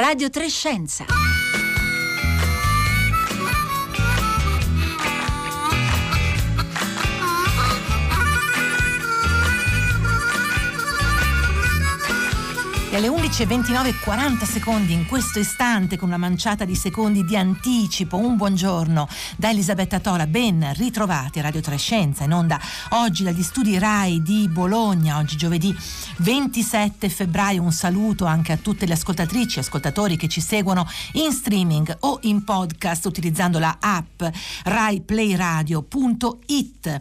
Radio Trescenza. E alle 11.29 40 secondi in questo istante con una manciata di secondi di anticipo un buongiorno da Elisabetta Tola ben ritrovati a Radio Trescenza in onda oggi dagli studi RAI di Bologna oggi giovedì 27 febbraio. Un saluto anche a tutte le ascoltatrici e ascoltatori che ci seguono in streaming o in podcast utilizzando la app raiplayradio.it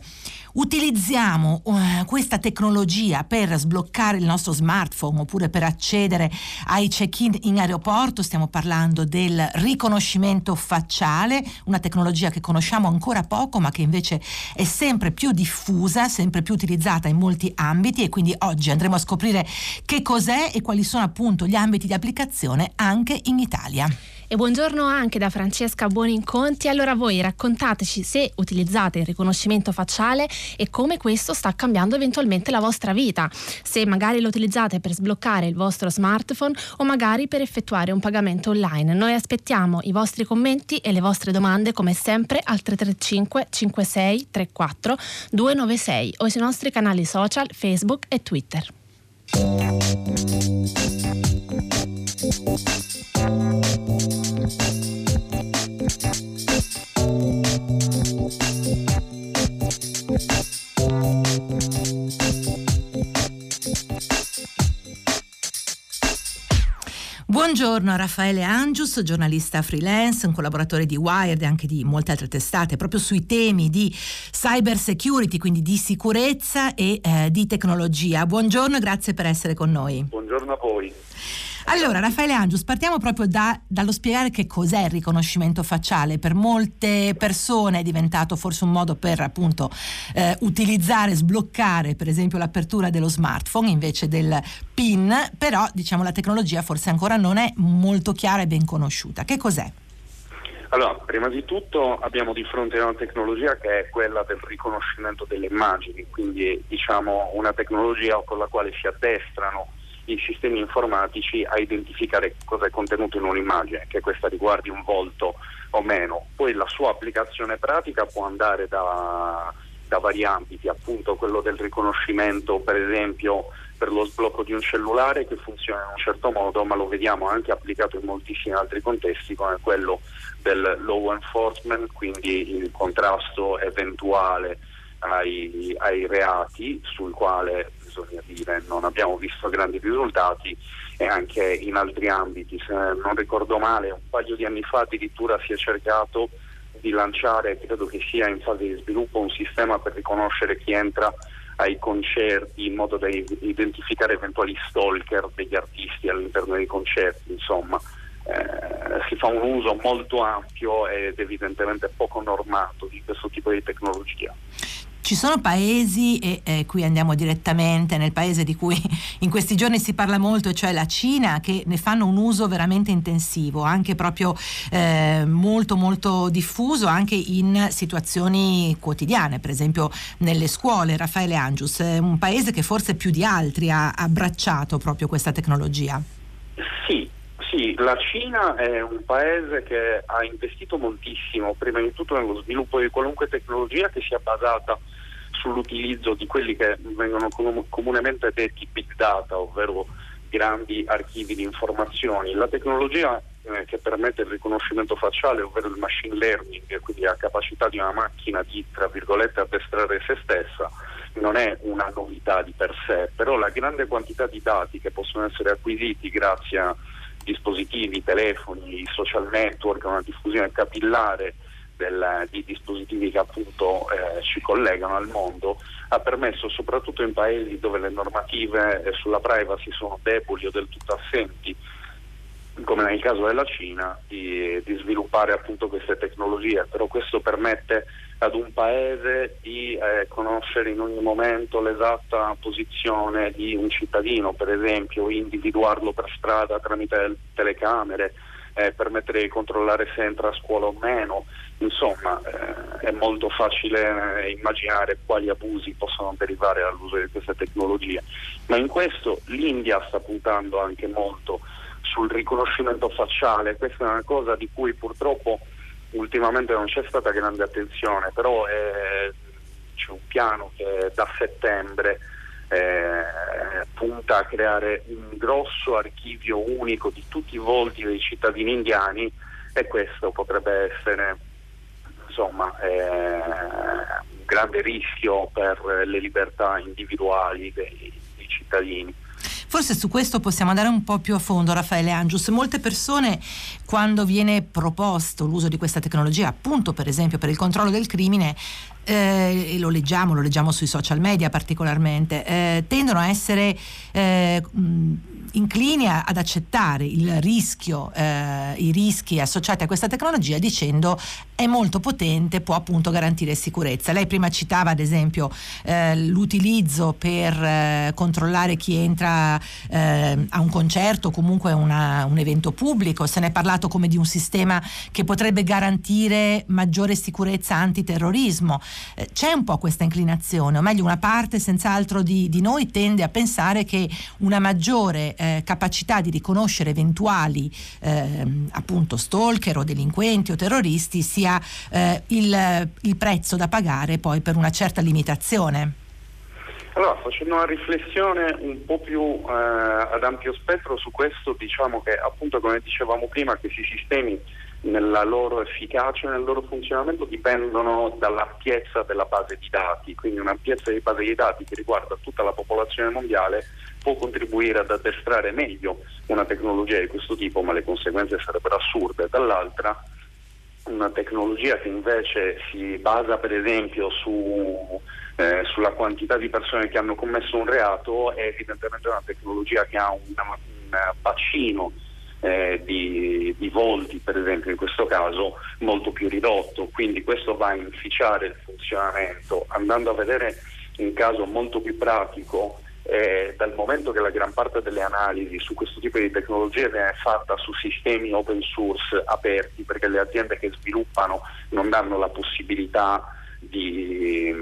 utilizziamo uh, questa tecnologia per sbloccare il nostro smartphone oppure per accedere ai check-in in aeroporto, stiamo parlando del riconoscimento facciale, una tecnologia che conosciamo ancora poco ma che invece è sempre più diffusa, sempre più utilizzata in molti ambiti e quindi oggi andremo a scoprire che cos'è e quali sono appunto gli ambiti di applicazione anche in Italia. E buongiorno anche da Francesca Buoninconti. Allora voi raccontateci se utilizzate il riconoscimento facciale e come questo sta cambiando eventualmente la vostra vita. Se magari lo utilizzate per sbloccare il vostro smartphone o magari per effettuare un pagamento online. Noi aspettiamo i vostri commenti e le vostre domande come sempre al 335 56 34 296 o sui nostri canali social Facebook e Twitter. Buongiorno a Raffaele Angius, giornalista freelance, un collaboratore di Wired e anche di molte altre testate, proprio sui temi di cyber security, quindi di sicurezza e eh, di tecnologia. Buongiorno e grazie per essere con noi. Buongiorno a voi. Allora, Raffaele Angius, partiamo proprio da, dallo spiegare che cos'è il riconoscimento facciale. Per molte persone è diventato forse un modo per appunto eh, utilizzare, sbloccare per esempio l'apertura dello smartphone invece del PIN, però diciamo la tecnologia forse ancora non è molto chiara e ben conosciuta. Che cos'è? Allora, prima di tutto abbiamo di fronte una tecnologia che è quella del riconoscimento delle immagini, quindi diciamo una tecnologia con la quale si addestrano i sistemi informatici a identificare cosa è contenuto in un'immagine, che questa riguardi un volto o meno. Poi la sua applicazione pratica può andare da, da vari ambiti, appunto quello del riconoscimento, per esempio per lo sblocco di un cellulare che funziona in un certo modo, ma lo vediamo anche applicato in moltissimi altri contesti, come quello del law enforcement, quindi il contrasto eventuale ai, ai reati sul quale bisogna dire, non abbiamo visto grandi risultati e anche in altri ambiti. Se non ricordo male, un paio di anni fa addirittura si è cercato di lanciare, credo che sia in fase di sviluppo, un sistema per riconoscere chi entra ai concerti in modo da identificare eventuali stalker degli artisti all'interno dei concerti, insomma. Eh, si fa un uso molto ampio ed evidentemente poco normato di questo tipo di tecnologia. Ci sono paesi, e eh, qui andiamo direttamente nel paese di cui in questi giorni si parla molto, cioè la Cina, che ne fanno un uso veramente intensivo, anche proprio eh, molto molto diffuso, anche in situazioni quotidiane, per esempio nelle scuole. Raffaele Angius, è un paese che forse più di altri ha abbracciato proprio questa tecnologia. Sì, sì, la Cina è un paese che ha investito moltissimo, prima di tutto nello sviluppo di qualunque tecnologia che sia basata sull'utilizzo di quelli che vengono comunemente detti big data, ovvero grandi archivi di informazioni. La tecnologia eh, che permette il riconoscimento facciale, ovvero il machine learning, quindi la capacità di una macchina di, tra virgolette, addestrare se stessa, non è una novità di per sé, però la grande quantità di dati che possono essere acquisiti grazie a dispositivi, telefoni, social network, una diffusione capillare del, di dispositivi che appunto eh, ci collegano al mondo ha permesso soprattutto in paesi dove le normative eh, sulla privacy sono deboli o del tutto assenti come nel caso della Cina di, di sviluppare appunto queste tecnologie. Però questo permette ad un paese di eh, conoscere in ogni momento l'esatta posizione di un cittadino, per esempio individuarlo per strada tramite telecamere, eh, permettere di controllare se entra a scuola o meno, insomma eh, è molto facile eh, immaginare quali abusi possono derivare dall'uso di queste tecnologie, ma in questo l'India sta puntando anche molto sul riconoscimento facciale, questa è una cosa di cui purtroppo ultimamente non c'è stata grande attenzione, però è, c'è un piano che da settembre eh, punta a creare un grosso archivio unico di tutti i volti dei cittadini indiani e questo potrebbe essere insomma, eh, un grande rischio per le libertà individuali dei, dei cittadini. Forse su questo possiamo andare un po' più a fondo, Raffaele Angius. Molte persone, quando viene proposto l'uso di questa tecnologia, appunto per esempio per il controllo del crimine, eh, lo leggiamo, lo leggiamo sui social media particolarmente, eh, tendono a essere eh, inclini a, ad accettare il rischio, eh, i rischi associati a questa tecnologia dicendo è molto potente, può appunto garantire sicurezza. Lei prima citava ad esempio eh, l'utilizzo per eh, controllare chi entra eh, a un concerto, comunque una, un evento pubblico, se ne è parlato come di un sistema che potrebbe garantire maggiore sicurezza antiterrorismo. Eh, c'è un po' questa inclinazione, o meglio una parte senz'altro di, di noi tende a pensare che una maggiore eh, capacità di riconoscere eventuali eh, appunto stalker o delinquenti o terroristi sia eh, il, il prezzo da pagare poi per una certa limitazione. Allora, facendo una riflessione un po' più eh, ad ampio spettro su questo, diciamo che appunto come dicevamo prima, questi sistemi nella loro efficacia e nel loro funzionamento dipendono dall'ampiezza della base di dati, quindi un'ampiezza di base di dati che riguarda tutta la popolazione mondiale può contribuire ad addestrare meglio una tecnologia di questo tipo, ma le conseguenze sarebbero assurde. Dall'altra, una tecnologia che invece si basa per esempio su, eh, sulla quantità di persone che hanno commesso un reato è evidentemente una tecnologia che ha una, un bacino eh, di, di, volti, per esempio in questo caso, molto più ridotto, quindi questo va a inficiare il funzionamento. Andando a vedere un caso molto più pratico, eh, dal momento che la gran parte delle analisi su questo tipo di tecnologie viene fatta su sistemi open source aperti, perché le aziende che sviluppano non danno la possibilità di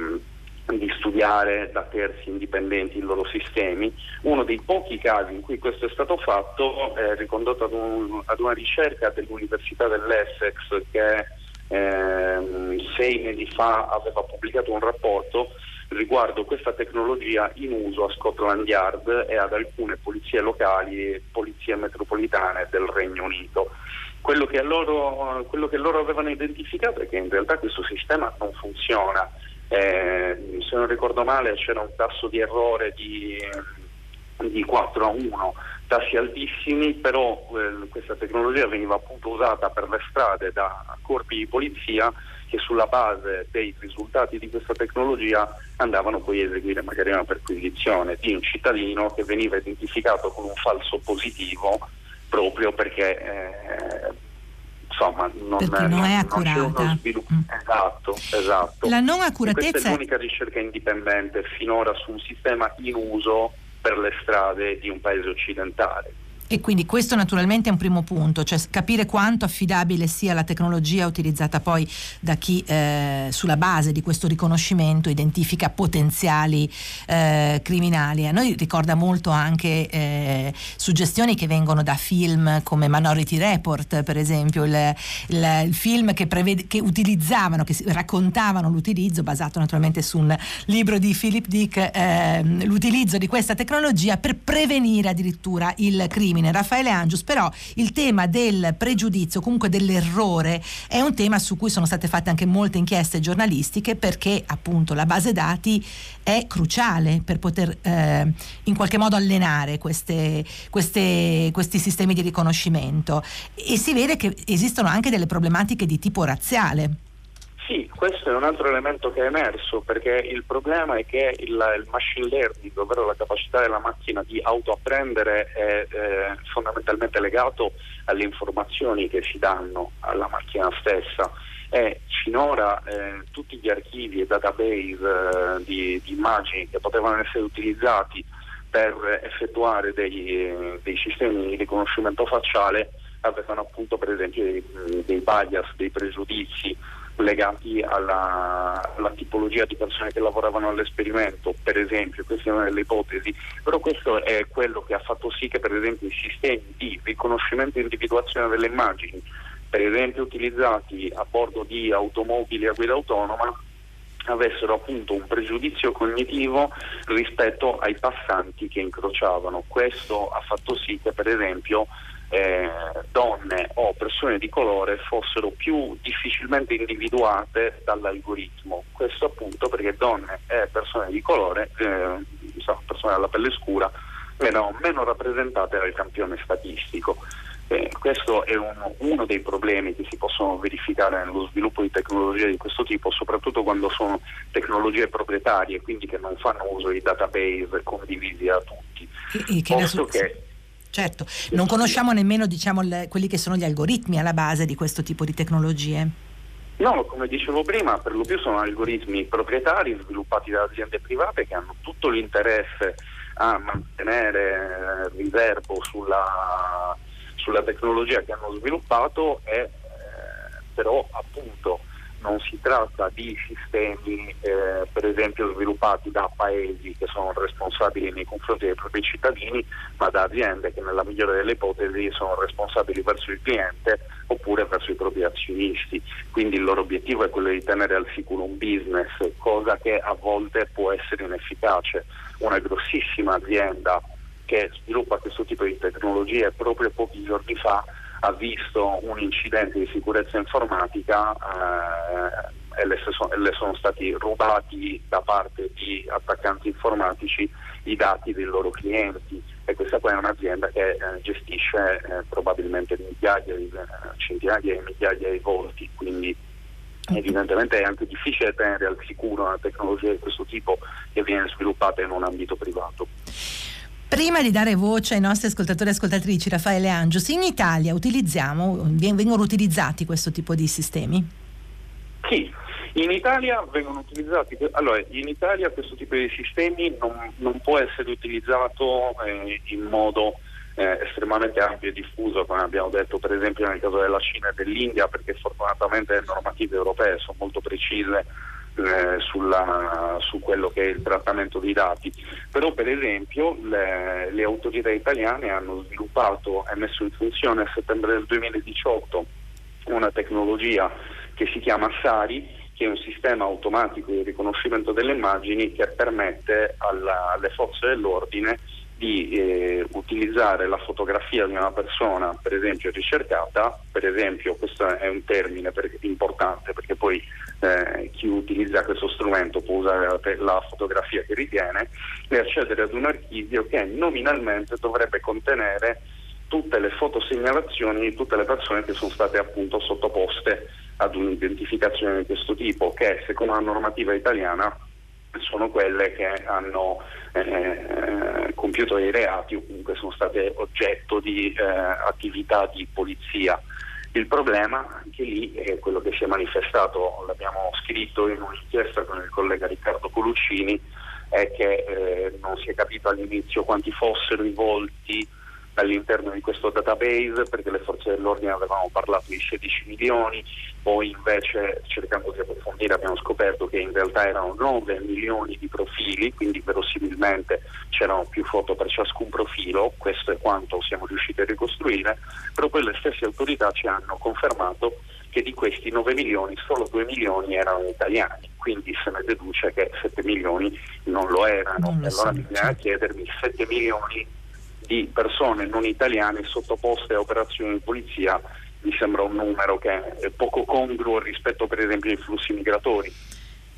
di studiare da terzi indipendenti i loro sistemi. Uno dei pochi casi in cui questo è stato fatto è ricondotto ad, un, ad una ricerca dell'Università dell'Essex che eh, sei mesi fa aveva pubblicato un rapporto riguardo questa tecnologia in uso a Scotland Yard e ad alcune polizie locali e polizie metropolitane del Regno Unito. Quello che, loro, quello che loro avevano identificato è che in realtà questo sistema non funziona eh, se non ricordo male c'era un tasso di errore di, di 4 a 1, tassi altissimi, però eh, questa tecnologia veniva appunto usata per le strade da corpi di polizia che sulla base dei risultati di questa tecnologia andavano poi a eseguire magari una perquisizione di un cittadino che veniva identificato con un falso positivo proprio perché eh, insomma non, Perché non è accurata. Non mm. Esatto, esatto. La non accuratezza... E questa è l'unica ricerca indipendente finora su un sistema in uso per le strade di un paese occidentale. E quindi questo naturalmente è un primo punto, cioè capire quanto affidabile sia la tecnologia utilizzata poi da chi eh, sulla base di questo riconoscimento identifica potenziali eh, criminali. A noi ricorda molto anche eh, suggestioni che vengono da film come Minority Report, per esempio, il, il, il film che, prevede, che, utilizzavano, che raccontavano l'utilizzo, basato naturalmente su un libro di Philip Dick, ehm, l'utilizzo di questa tecnologia per prevenire addirittura il crimine crimine, Raffaele Angius, però il tema del pregiudizio, comunque dell'errore, è un tema su cui sono state fatte anche molte inchieste giornalistiche perché appunto la base dati è cruciale per poter eh, in qualche modo allenare queste, queste, questi sistemi di riconoscimento e si vede che esistono anche delle problematiche di tipo razziale. Sì, questo è un altro elemento che è emerso perché il problema è che il, il machine learning, ovvero la capacità della macchina di autoapprendere, è eh, fondamentalmente legato alle informazioni che si danno alla macchina stessa. E finora eh, tutti gli archivi e database eh, di, di, immagini che potevano essere utilizzati per effettuare dei, dei sistemi di riconoscimento facciale avevano appunto per esempio dei, dei bias, dei pregiudizi legati alla, alla, tipologia di persone che lavoravano all'esperimento, per esempio, queste sono delle ipotesi, però questo è quello che ha fatto sì che per esempio i sistemi di riconoscimento e individuazione delle immagini, per esempio utilizzati a bordo di automobili a guida autonoma, avessero appunto un pregiudizio cognitivo rispetto ai passanti che incrociavano. Questo ha fatto sì che per esempio eh, donne o persone di colore fossero più difficilmente individuate dall'algoritmo. Questo appunto perché donne e persone di colore, eh, persone alla pelle scura, erano meno rappresentate dal campione statistico. Eh, questo è uno, uno, dei problemi che si possono verificare nello sviluppo di tecnologie di questo tipo, soprattutto quando sono tecnologie proprietarie, quindi che non fanno uso di database condivisi a tutti. E, e che, che Certo, non conosciamo nemmeno diciamo, le, quelli che sono gli algoritmi alla base di questo tipo di tecnologie. No, come dicevo prima, per lo più sono algoritmi proprietari sviluppati da aziende private che hanno tutto l'interesse a mantenere eh, riservo sulla, sulla tecnologia che hanno sviluppato e eh, però appunto non si tratta di sistemi eh, per esempio sviluppati da paesi che sono responsabili nei confronti dei propri cittadini, ma da aziende che nella migliore delle ipotesi sono responsabili verso il cliente oppure verso i propri azionisti. Quindi il loro obiettivo è quello di tenere al sicuro un business, cosa che a volte può essere inefficace. Una grossissima azienda che sviluppa questo tipo di tecnologie proprio pochi giorni fa ha visto un incidente di sicurezza informatica eh, e le, so, le, sono stati rubati da parte di attaccanti informatici i dati dei loro clienti e questa poi è un'azienda che eh, gestisce eh, probabilmente migliaia eh, centinaia di migliaia di volti, quindi evidentemente è anche difficile tenere al sicuro una tecnologia di questo tipo che viene sviluppata in un ambito privato. Prima di dare voce ai nostri ascoltatori e ascoltatrici, Raffaele Angius, in Italia vengono utilizzati questo tipo di sistemi? Sì, in Italia vengono utilizzati, allora in Italia questo tipo di sistemi non, non può essere utilizzato eh, in modo eh, estremamente ampio e diffuso, come abbiamo detto per esempio nel caso della Cina e dell'India, perché fortunatamente le normative europee sono molto precise eh, sulla, su quello che è il trattamento dei dati. Però per esempio le, le autorità italiane hanno sviluppato e messo in funzione a settembre del 2018 una tecnologia che si chiama SARI, che è un sistema automatico di riconoscimento delle immagini che permette alla, alle forze dell'ordine di eh, utilizzare la fotografia di una persona, per esempio ricercata, per esempio questo è un termine per, importante perché poi eh, chi utilizza questo strumento può usare la, la, fotografia che ritiene e accedere ad un archivio che nominalmente dovrebbe contenere tutte le fotosegnalazioni di tutte le persone che sono state appunto sottoposte ad un'identificazione di questo tipo che secondo la normativa italiana sono quelle che hanno eh, compiuto dei reati o comunque sono state oggetto di eh, attività di polizia. Il problema anche lì è quello che si è manifestato, l'abbiamo scritto in un'inchiesta con il collega Riccardo Coluccini, è che eh, non si è capito all'inizio quanti fossero i volti all'interno di questo database perché le forze dell'ordine avevano parlato di 16 milioni, poi invece cercando di approfondire abbiamo scoperto che in realtà erano 9 milioni di profili, quindi verosimilmente c'erano più foto per ciascun profilo, questo è quanto siamo riusciti a ricostruire, però poi le stesse autorità ci hanno confermato che di questi 9 milioni solo 2 milioni erano italiani, quindi se ne deduce che 7 milioni non lo erano. Non lo allora bisogna certo. chiedermi 7 milioni di persone non italiane sottoposte a operazioni di polizia mi sembra un numero che è poco congruo rispetto per esempio ai flussi migratori.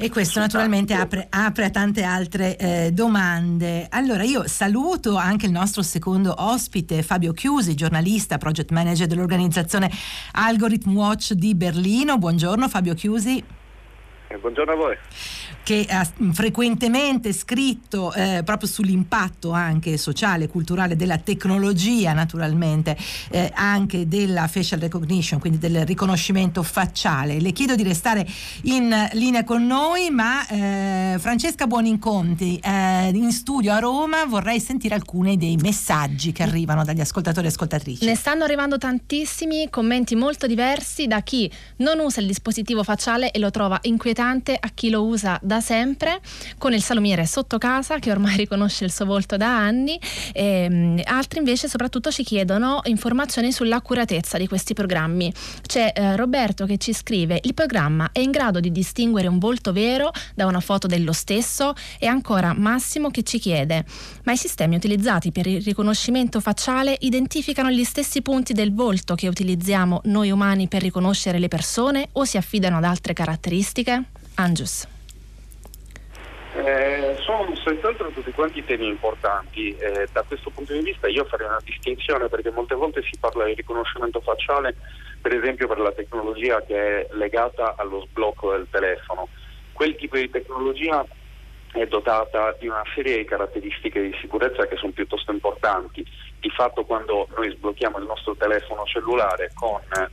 E questo naturalmente apre, apre, a tante altre eh, domande. Allora io saluto anche il nostro secondo ospite, Fabio Chiusi, giornalista, project manager dell'organizzazione Algorithm Watch di Berlino. Buongiorno Fabio Chiusi. Eh, buongiorno a voi. Che ha frequentemente scritto eh, proprio sull'impatto anche sociale e culturale della tecnologia, naturalmente, eh, anche della facial recognition, quindi del riconoscimento facciale. Le chiedo di restare in linea con noi, ma eh, Francesca Buoninconti, eh, in studio a Roma, vorrei sentire alcuni dei messaggi che arrivano dagli ascoltatori e ascoltatrici. Ne stanno arrivando tantissimi, commenti molto diversi da chi non usa il dispositivo facciale e lo trova inquietante inquietante a chi lo usa da sempre con il salumiere sotto casa che ormai riconosce il suo volto da anni e, ehm, altri invece soprattutto ci chiedono informazioni sull'accuratezza di questi programmi. C'è eh, Roberto che ci scrive il programma è in grado di distinguere un volto vero da una foto dello stesso e ancora Massimo che ci chiede ma i sistemi utilizzati per il riconoscimento facciale identificano gli stessi punti del volto che utilizziamo noi umani per riconoscere le persone o si affidano ad altre caratteristiche? Angius. Eh, sono senz'altro tutti quanti temi importanti. Eh, da questo punto di vista io farei una distinzione perché molte volte si parla di riconoscimento facciale, per esempio per la tecnologia che è legata allo sblocco del telefono. Quel tipo di tecnologia è dotata di una serie di caratteristiche di sicurezza che sono piuttosto importanti. Di fatto quando noi sblocchiamo il nostro telefono cellulare con, eh,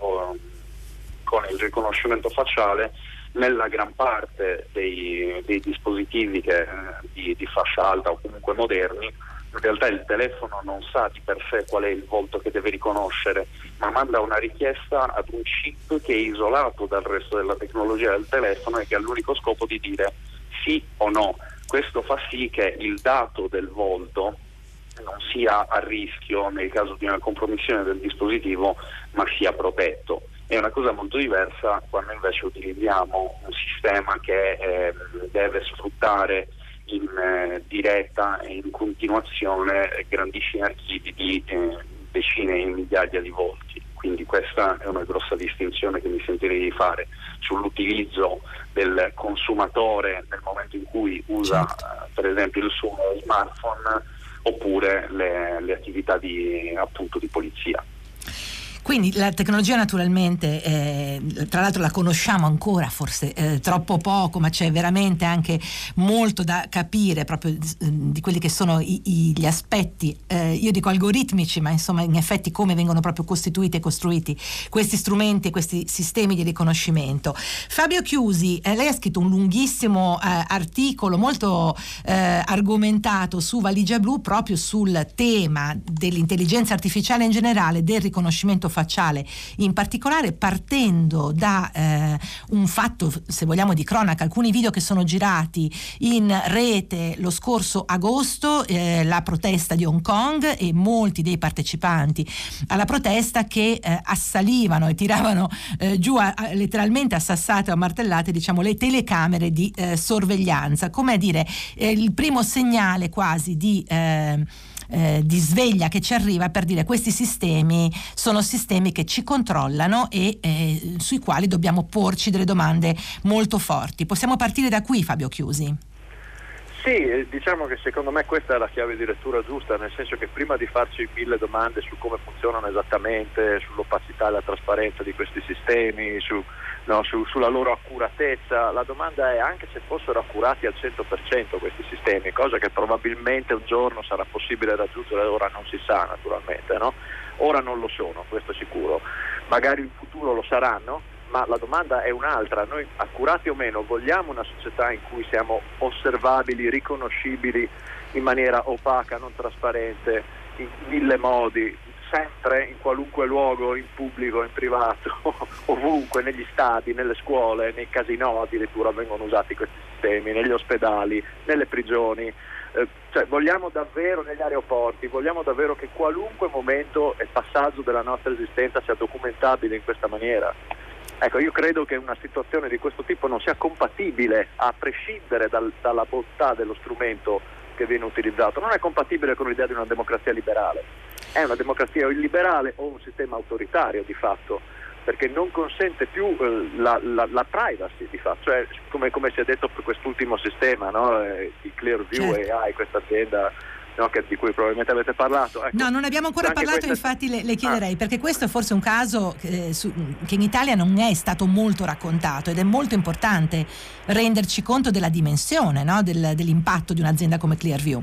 con il riconoscimento facciale nella gran parte dei, dei dispositivi che, eh, di, di, fascia alta o comunque moderni, in realtà il telefono non sa di per sé qual è il volto che deve riconoscere, ma manda una richiesta ad un chip che è isolato dal resto della tecnologia del telefono e che ha l'unico scopo di dire sì o no. Questo fa sì che il dato del volto non sia a rischio nel caso di una compromissione del dispositivo, ma sia protetto. È una cosa molto diversa quando invece utilizziamo un sistema che eh, deve sfruttare in eh, diretta e in continuazione grandissimi archivi di eh, decine di migliaia di volti. Quindi questa è una grossa distinzione che mi sentirei di fare sull'utilizzo del consumatore nel momento in cui usa certo. Eh, per esempio il suo smartphone oppure le, le attività di, appunto, di polizia. Quindi la tecnologia naturalmente, eh, tra l'altro la conosciamo ancora forse eh, troppo poco, ma c'è veramente anche molto da capire proprio di, di quelli che sono i, i, gli aspetti, eh, io dico algoritmici, ma insomma in effetti come vengono proprio costituiti e costruiti questi strumenti questi sistemi di riconoscimento. Fabio Chiusi, eh, lei ha scritto un lunghissimo eh, articolo molto eh, argomentato su Valigia Blu proprio sul tema dell'intelligenza artificiale in generale, del riconoscimento facciale, in particolare partendo da eh, un fatto, se vogliamo, di cronaca, alcuni video che sono girati in rete lo scorso agosto, eh, la protesta di Hong Kong e molti dei partecipanti alla protesta che eh, assalivano e tiravano eh, giù a, a, letteralmente assassate o martellate diciamo, le telecamere di eh, sorveglianza, come a dire eh, il primo segnale quasi di eh, di sveglia che ci arriva per dire questi sistemi sono sistemi che ci controllano e eh, sui quali dobbiamo porci delle domande molto forti. Possiamo partire da qui, Fabio Chiusi. Sì, diciamo che secondo me questa è la chiave di lettura giusta, nel senso che prima di farci mille domande su come funzionano esattamente, sull'opacità e la trasparenza di questi sistemi, su, no, su, sulla loro accuratezza, la domanda è anche se fossero accurati al 100% questi sistemi, cosa che probabilmente un giorno sarà possibile raggiungere, ora non si sa naturalmente, no? ora non lo sono, questo è sicuro, magari in futuro lo saranno ma la domanda è un'altra, noi accurati o meno vogliamo una società in cui siamo osservabili, riconoscibili in maniera opaca, non trasparente, in mille modi, sempre, in qualunque luogo, in pubblico, in privato, ovunque, negli stadi, nelle scuole, nei casinò addirittura vengono usati questi sistemi, negli ospedali, nelle prigioni. Eh, cioè, vogliamo davvero negli aeroporti, vogliamo davvero che qualunque momento e passaggio della nostra esistenza sia documentabile in questa maniera. Ecco, io credo che una situazione di questo tipo non sia compatibile, a prescindere dal, dalla bontà dello strumento che viene utilizzato, non è compatibile con l'idea di una democrazia liberale. È una democrazia illiberale o un sistema autoritario di fatto, perché non consente più eh, la, la, la, privacy di fatto, cioè come, come, si è detto per quest'ultimo sistema no? eh, di Clearview certo. AI, questa azienda no, che, di cui probabilmente avete parlato. Ecco, no, non abbiamo ancora parlato, queste... infatti le, le chiederei, ah. perché questo è forse un caso che, su, che in Italia non è stato molto raccontato ed è molto importante renderci conto della dimensione no, del, dell'impatto di un'azienda come Clearview.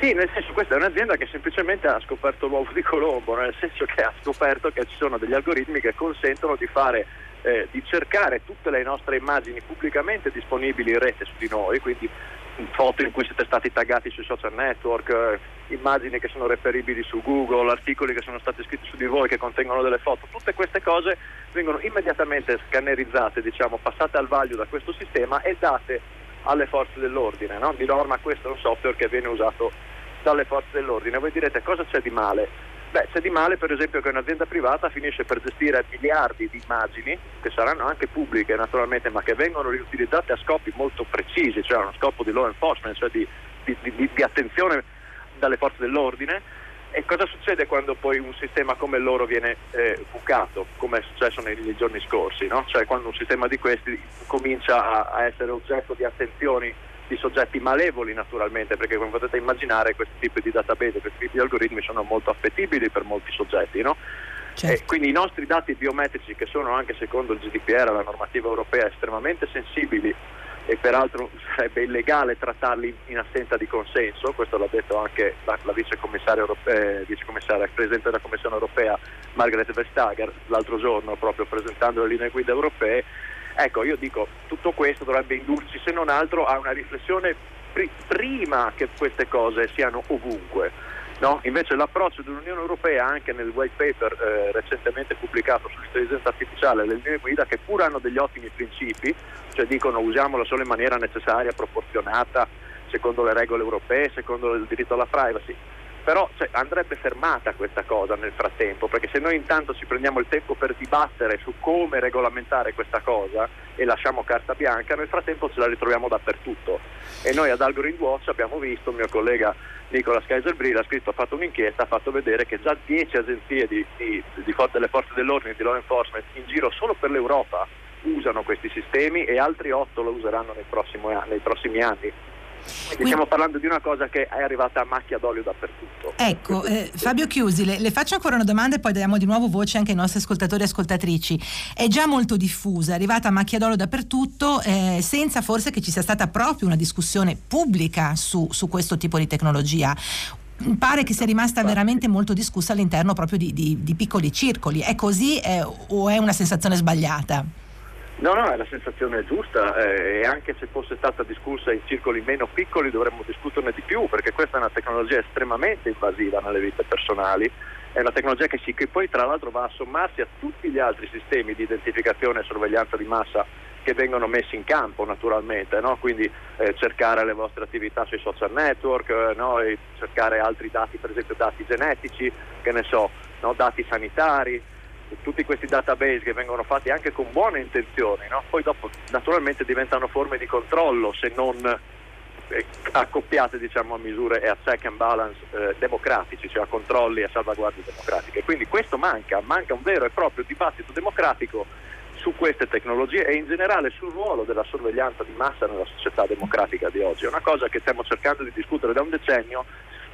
Sì, nel senso questa è un'azienda che semplicemente ha scoperto l'uovo di Colombo, nel senso che ha scoperto che ci sono degli algoritmi che consentono di fare eh, di cercare tutte le nostre immagini pubblicamente disponibili in rete su di noi, quindi foto in cui siete stati taggati sui social network, eh, immagini che sono reperibili su Google, articoli che sono stati scritti su di voi che contengono delle foto, tutte queste cose vengono immediatamente scannerizzate, diciamo, passate al vaglio da questo sistema e date alle forze dell'ordine. No? Di norma questo è un software che viene usato dalle forze dell'ordine. Voi direte cosa c'è di male? Beh, c'è di male per esempio che un'azienda privata finisce per gestire miliardi di immagini, che saranno anche pubbliche naturalmente, ma che vengono riutilizzate a scopi molto precisi, cioè a uno scopo di law enforcement, cioè di, di, di, di attenzione dalle forze dell'ordine. E cosa succede quando poi un sistema come loro viene eh, bucato, come è successo nei, nei giorni scorsi? No? Cioè quando un sistema di questi comincia a, a essere oggetto di attenzioni di soggetti malevoli naturalmente, perché come potete immaginare questi tipi di database, questi tipi di algoritmi sono molto appetibili per molti soggetti. No? Certo. quindi i nostri dati biometrici, che sono anche secondo il GDPR, la normativa europea, estremamente sensibili e peraltro sarebbe illegale trattarli in assenza di consenso, questo l'ha detto anche la, la vicecommissaria, europea, eh, vicecommissaria, Presidente della Commissione europea Margaret Vestager l'altro giorno proprio presentando le linee guida europee, Ecco, io dico, tutto questo dovrebbe indurci se non altro a una riflessione pr- prima che queste cose siano ovunque. No? Invece l'approccio dell'Unione Europea, anche nel white paper eh, recentemente pubblicato sull'intelligenza artificiale, le linee guida che pur hanno degli ottimi principi, cioè dicono usiamola solo in maniera necessaria, proporzionata, secondo le regole europee, secondo il diritto alla privacy, però cioè, andrebbe fermata questa cosa nel frattempo, perché se noi intanto ci prendiamo il tempo per dibattere su come regolamentare questa cosa e lasciamo carta bianca, nel frattempo ce la ritroviamo dappertutto. E noi ad Algorithm Watch abbiamo visto, il mio collega Nicolas Kaiserbril ha scritto, ha fatto un'inchiesta, ha fatto vedere che già 10 agenzie di, di, di, delle forze dell'ordine, di law enforcement in giro solo per l'Europa usano questi sistemi e altri 8 lo useranno nei prossimi, nei prossimi anni. Quindi stiamo parlando di una cosa che è arrivata a macchia d'olio dappertutto. Ecco, eh, Fabio Chiusi, le, le, faccio ancora una domanda e poi diamo di nuovo voce anche ai nostri ascoltatori e ascoltatrici. È già molto diffusa, è arrivata a macchia d'olio dappertutto, eh, senza forse che ci sia stata proprio una discussione pubblica su, su questo tipo di tecnologia pare che sia rimasta veramente molto discussa all'interno proprio di, di, di piccoli circoli. È così eh, o è una sensazione sbagliata? No, no, è la sensazione giusta eh, e anche se fosse stata discussa in circoli meno piccoli dovremmo discuterne di più perché questa è una tecnologia estremamente invasiva nelle vite personali, è una tecnologia che, si, che poi tra l'altro va a sommarsi a tutti gli altri sistemi di identificazione e sorveglianza di massa che vengono messi in campo naturalmente, no? quindi eh, cercare le vostre attività sui social network, eh, no? cercare altri dati, per esempio dati genetici, che ne so, no? dati sanitari, tutti questi database che vengono fatti anche con buone intenzioni, no? poi dopo naturalmente diventano forme di controllo se non eh, accoppiate diciamo, a misure e a check and balance eh, democratici, cioè a controlli e a salvaguardie democratiche. Quindi questo manca, manca un vero e proprio dibattito democratico su queste tecnologie e in generale sul ruolo della sorveglianza di massa nella società democratica di oggi. È una cosa che stiamo cercando di discutere da un decennio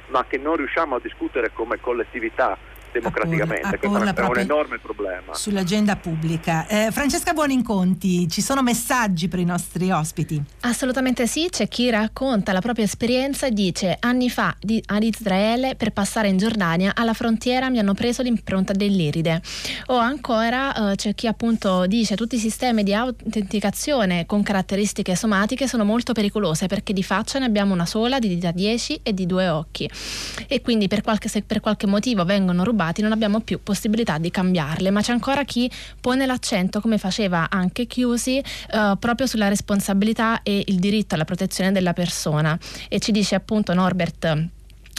ma che non riusciamo a discutere come collettività democraticamente. Porla, Questo è un enorme problema. Sull'agenda pubblica. Eh, Francesca Buoninconti, ci sono messaggi per i nostri ospiti? Assolutamente sì, c'è chi racconta la propria esperienza e dice anni fa di, ad Israele per passare in Giordania alla frontiera mi hanno preso l'impronta dell'iride. O ancora eh, c'è chi appunto dice tutti i sistemi di autenticazione con caratteristiche somatiche sono molto pericolose perché di faccia ne abbiamo una sola, di dita 10 e di due occhi. E quindi per qualche, se per qualche motivo vengono rubati rubati non abbiamo più possibilità di cambiarle, ma c'è ancora chi pone l'accento, come faceva anche Chiusi, eh, proprio sulla responsabilità e il diritto alla protezione della persona. E ci dice appunto Norbert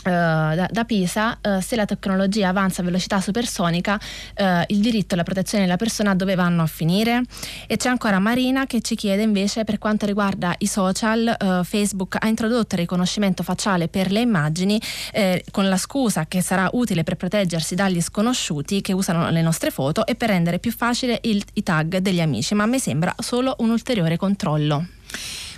da, da, Pisa, uh, se la tecnologia avanza a velocità supersonica, uh, il diritto alla protezione della persona dove vanno a finire? E c'è ancora Marina che ci chiede invece per quanto riguarda i social, Facebook ha introdotto il riconoscimento facciale per le immagini eh, con la scusa che sarà utile per proteggersi dagli sconosciuti che usano le nostre foto e per rendere più facile il, i tag degli amici, ma me sembra solo un ulteriore controllo.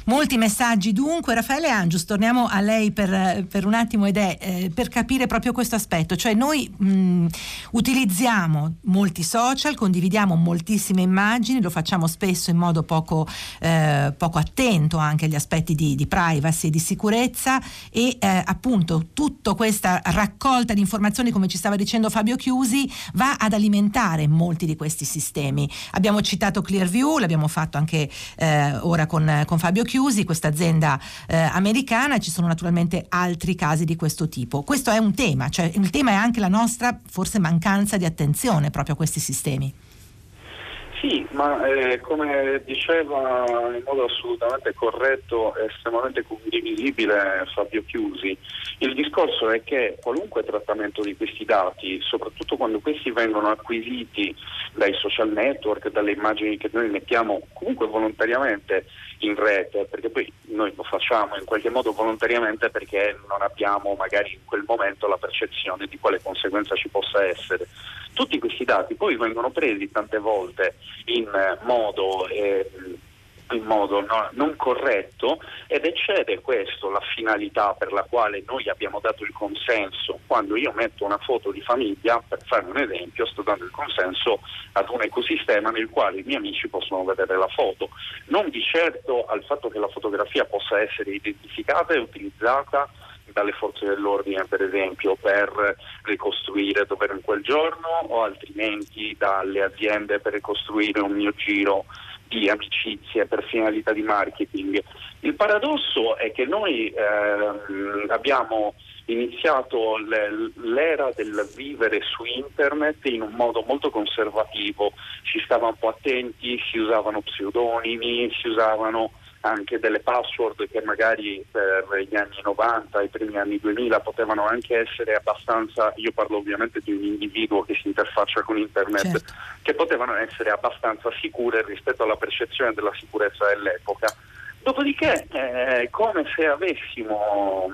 Molti messaggi dunque. Raffaele Angius, torniamo a lei per, per un attimo ed è eh, per capire proprio questo aspetto. Cioè noi mh, utilizziamo molti social, condividiamo moltissime immagini, lo facciamo spesso in modo poco, eh, poco attento anche agli aspetti di, di, privacy e di sicurezza e eh, appunto tutta questa raccolta di informazioni, come ci stava dicendo Fabio Chiusi, va ad alimentare molti di questi sistemi. Abbiamo citato Clearview, l'abbiamo fatto anche eh, ora con, con Fabio Chiusi chiusi, questa azienda eh, americana, ci sono naturalmente altri casi di questo tipo. Questo è un tema, cioè il tema è anche la nostra forse mancanza di attenzione proprio a questi sistemi. Sì, ma eh, come diceva in modo assolutamente corretto e estremamente condivisibile Fabio Chiusi, il discorso è che qualunque trattamento di questi dati, soprattutto quando questi vengono acquisiti dai social network, dalle immagini che noi mettiamo comunque volontariamente in rete, perché poi noi lo facciamo in qualche modo volontariamente perché non abbiamo magari in quel momento la percezione di quale conseguenza ci possa essere. Tutti questi dati poi vengono presi tante volte in modo... Eh, in modo no, non corretto ed eccede questo la finalità per la quale noi abbiamo dato il consenso. Quando io metto una foto di famiglia, per fare un esempio, sto dando il consenso ad un ecosistema nel quale i miei amici possono vedere la foto. Non di certo al fatto che la fotografia possa essere identificata e utilizzata dalle forze dell'ordine per esempio per ricostruire dove ero in quel giorno o altrimenti dalle aziende per ricostruire un mio giro di amicizie per finalità di marketing. Il paradosso è che noi eh, abbiamo iniziato l'era del vivere su internet in un modo molto conservativo, ci stava un po' attenti, si usavano pseudonimi, si usavano anche delle password che magari per gli anni 90, i primi anni 2000 potevano anche essere abbastanza, io parlo ovviamente di un individuo che si interfaccia con internet, certo. che potevano essere abbastanza sicure rispetto alla percezione della sicurezza dell'epoca. Dopodiché è come se avessimo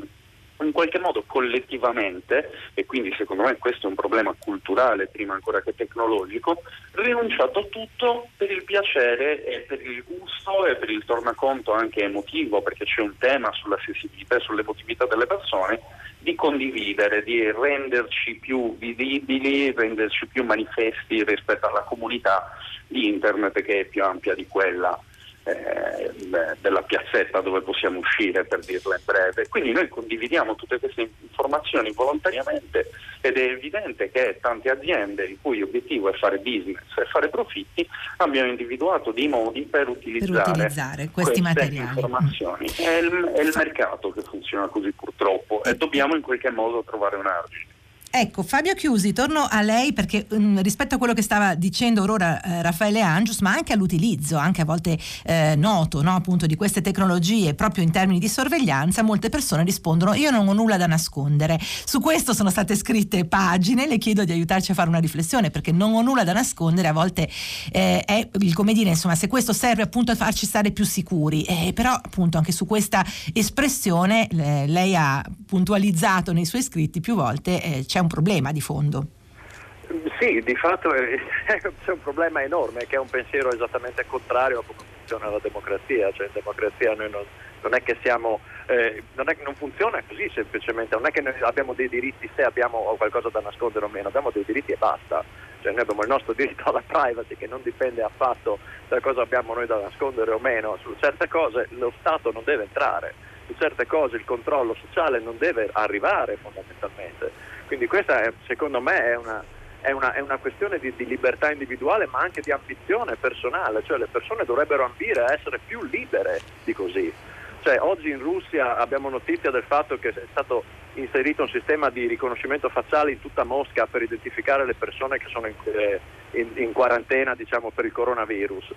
in qualche modo collettivamente, e quindi secondo me questo è un problema culturale prima ancora che tecnologico, rinunciato a tutto per il piacere e per il gusto e per il tornaconto anche emotivo, perché c'è un tema sulla sensibilità e sull'emotività delle persone, di condividere, di renderci più visibili, renderci più manifesti rispetto alla comunità di internet che è più ampia di quella eh, della piazzetta dove possiamo uscire per dirla in breve. Quindi noi condividiamo tutte queste informazioni volontariamente ed è evidente che tante aziende il cui obiettivo è fare business e fare profitti abbiano individuato dei modi per utilizzare, per utilizzare questi materiali. informazioni. È il, è il mercato che funziona così purtroppo e dobbiamo in qualche modo trovare un argine. Ecco, Fabio Chiusi, torno a lei perché um, rispetto a quello che stava dicendo ora eh, Raffaele Angius, ma anche all'utilizzo, anche a volte eh, noto, no, appunto, di queste tecnologie proprio in termini di sorveglianza, molte persone rispondono io non ho nulla da nascondere. Su questo sono state scritte pagine, le chiedo di aiutarci a fare una riflessione perché non ho nulla da nascondere, a volte eh, è come dire, insomma, se questo serve appunto a farci stare più sicuri, eh, però appunto anche su questa espressione lei ha puntualizzato nei suoi scritti più volte, eh, c'è un problema di fondo. Sì, di fatto c'è un problema enorme che è un pensiero esattamente contrario a come funziona la democrazia, cioè in democrazia noi non, non è che siamo, eh, non, è, non, funziona così semplicemente, non è che noi abbiamo dei diritti se abbiamo qualcosa da nascondere o meno, abbiamo dei diritti e basta, cioè noi abbiamo il nostro diritto alla privacy che non dipende affatto da cosa abbiamo noi da nascondere o meno, su certe cose lo Stato non deve entrare, su certe cose il controllo sociale non deve arrivare fondamentalmente. Quindi questa è, secondo me è una, è una, è una questione di, di, libertà individuale ma anche di ambizione personale, cioè le persone dovrebbero ambire a essere più libere di così. Cioè, oggi in Russia abbiamo notizia del fatto che è stato inserito un sistema di riconoscimento facciale in tutta Mosca per identificare le persone che sono in, eh, in, in quarantena diciamo, per il coronavirus.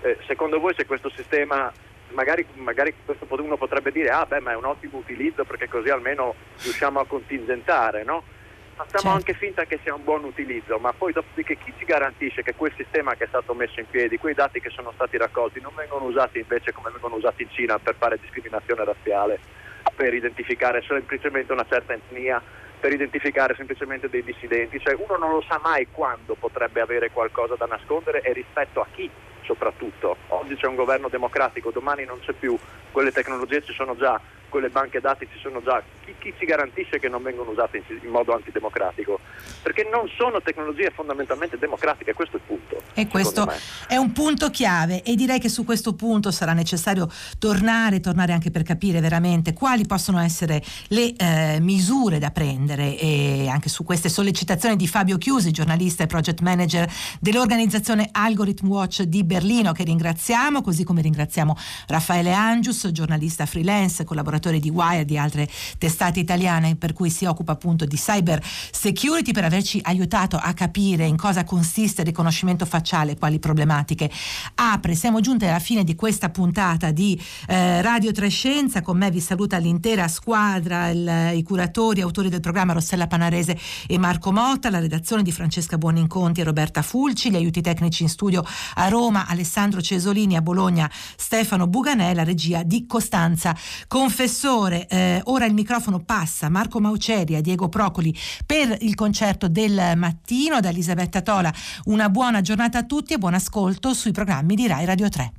Eh, secondo voi se questo sistema magari, magari uno potrebbe dire ah beh ma è un ottimo utilizzo perché così almeno riusciamo a contingentare, no? Facciamo certo. anche finta che sia un buon utilizzo, ma poi dopodiché chi ci garantisce che quel sistema che è stato messo in piedi, quei dati che sono stati raccolti, non vengono usati invece come vengono usati in Cina per fare discriminazione razziale, per identificare semplicemente una certa etnia, per identificare semplicemente dei dissidenti, cioè uno non lo sa mai quando potrebbe avere qualcosa da nascondere e rispetto a chi soprattutto. Oggi c'è un governo democratico, domani non c'è più, quelle tecnologie ci sono già, quelle banche dati ci sono già, chi, chi ci garantisce che non vengono usate in, in, modo antidemocratico? Perché non sono tecnologie fondamentalmente democratiche, questo è il punto. E questo è un punto chiave e direi che su questo punto sarà necessario tornare, tornare anche per capire veramente quali possono essere le eh, misure da prendere e anche su queste sollecitazioni di Fabio Chiusi, giornalista e project manager dell'organizzazione Algorithm Watch di Berlino che ringraziamo, così come ringraziamo Raffaele Angius, giornalista freelance, collaboratore collaboratore di Wire e di altre testate italiane per cui si occupa appunto di cyber security per averci aiutato a capire in cosa consiste il riconoscimento facciale, quali problematiche apre. Siamo giunti alla fine di questa puntata di eh, Radio Trescenza, con me vi saluta l'intera squadra, il, i curatori, autori del programma Rossella Panarese e Marco Motta, la redazione di Francesca Buoninconti e Roberta Fulci, gli aiuti tecnici in studio a Roma, Alessandro Cesolini, a Bologna Stefano Buganè, la regia di Costanza professore, eh, ora il microfono passa a Marco Mauceri, a Diego Procoli per il concerto del mattino, da Elisabetta Tola. Una buona giornata a tutti e buon ascolto sui programmi di Rai Radio 3.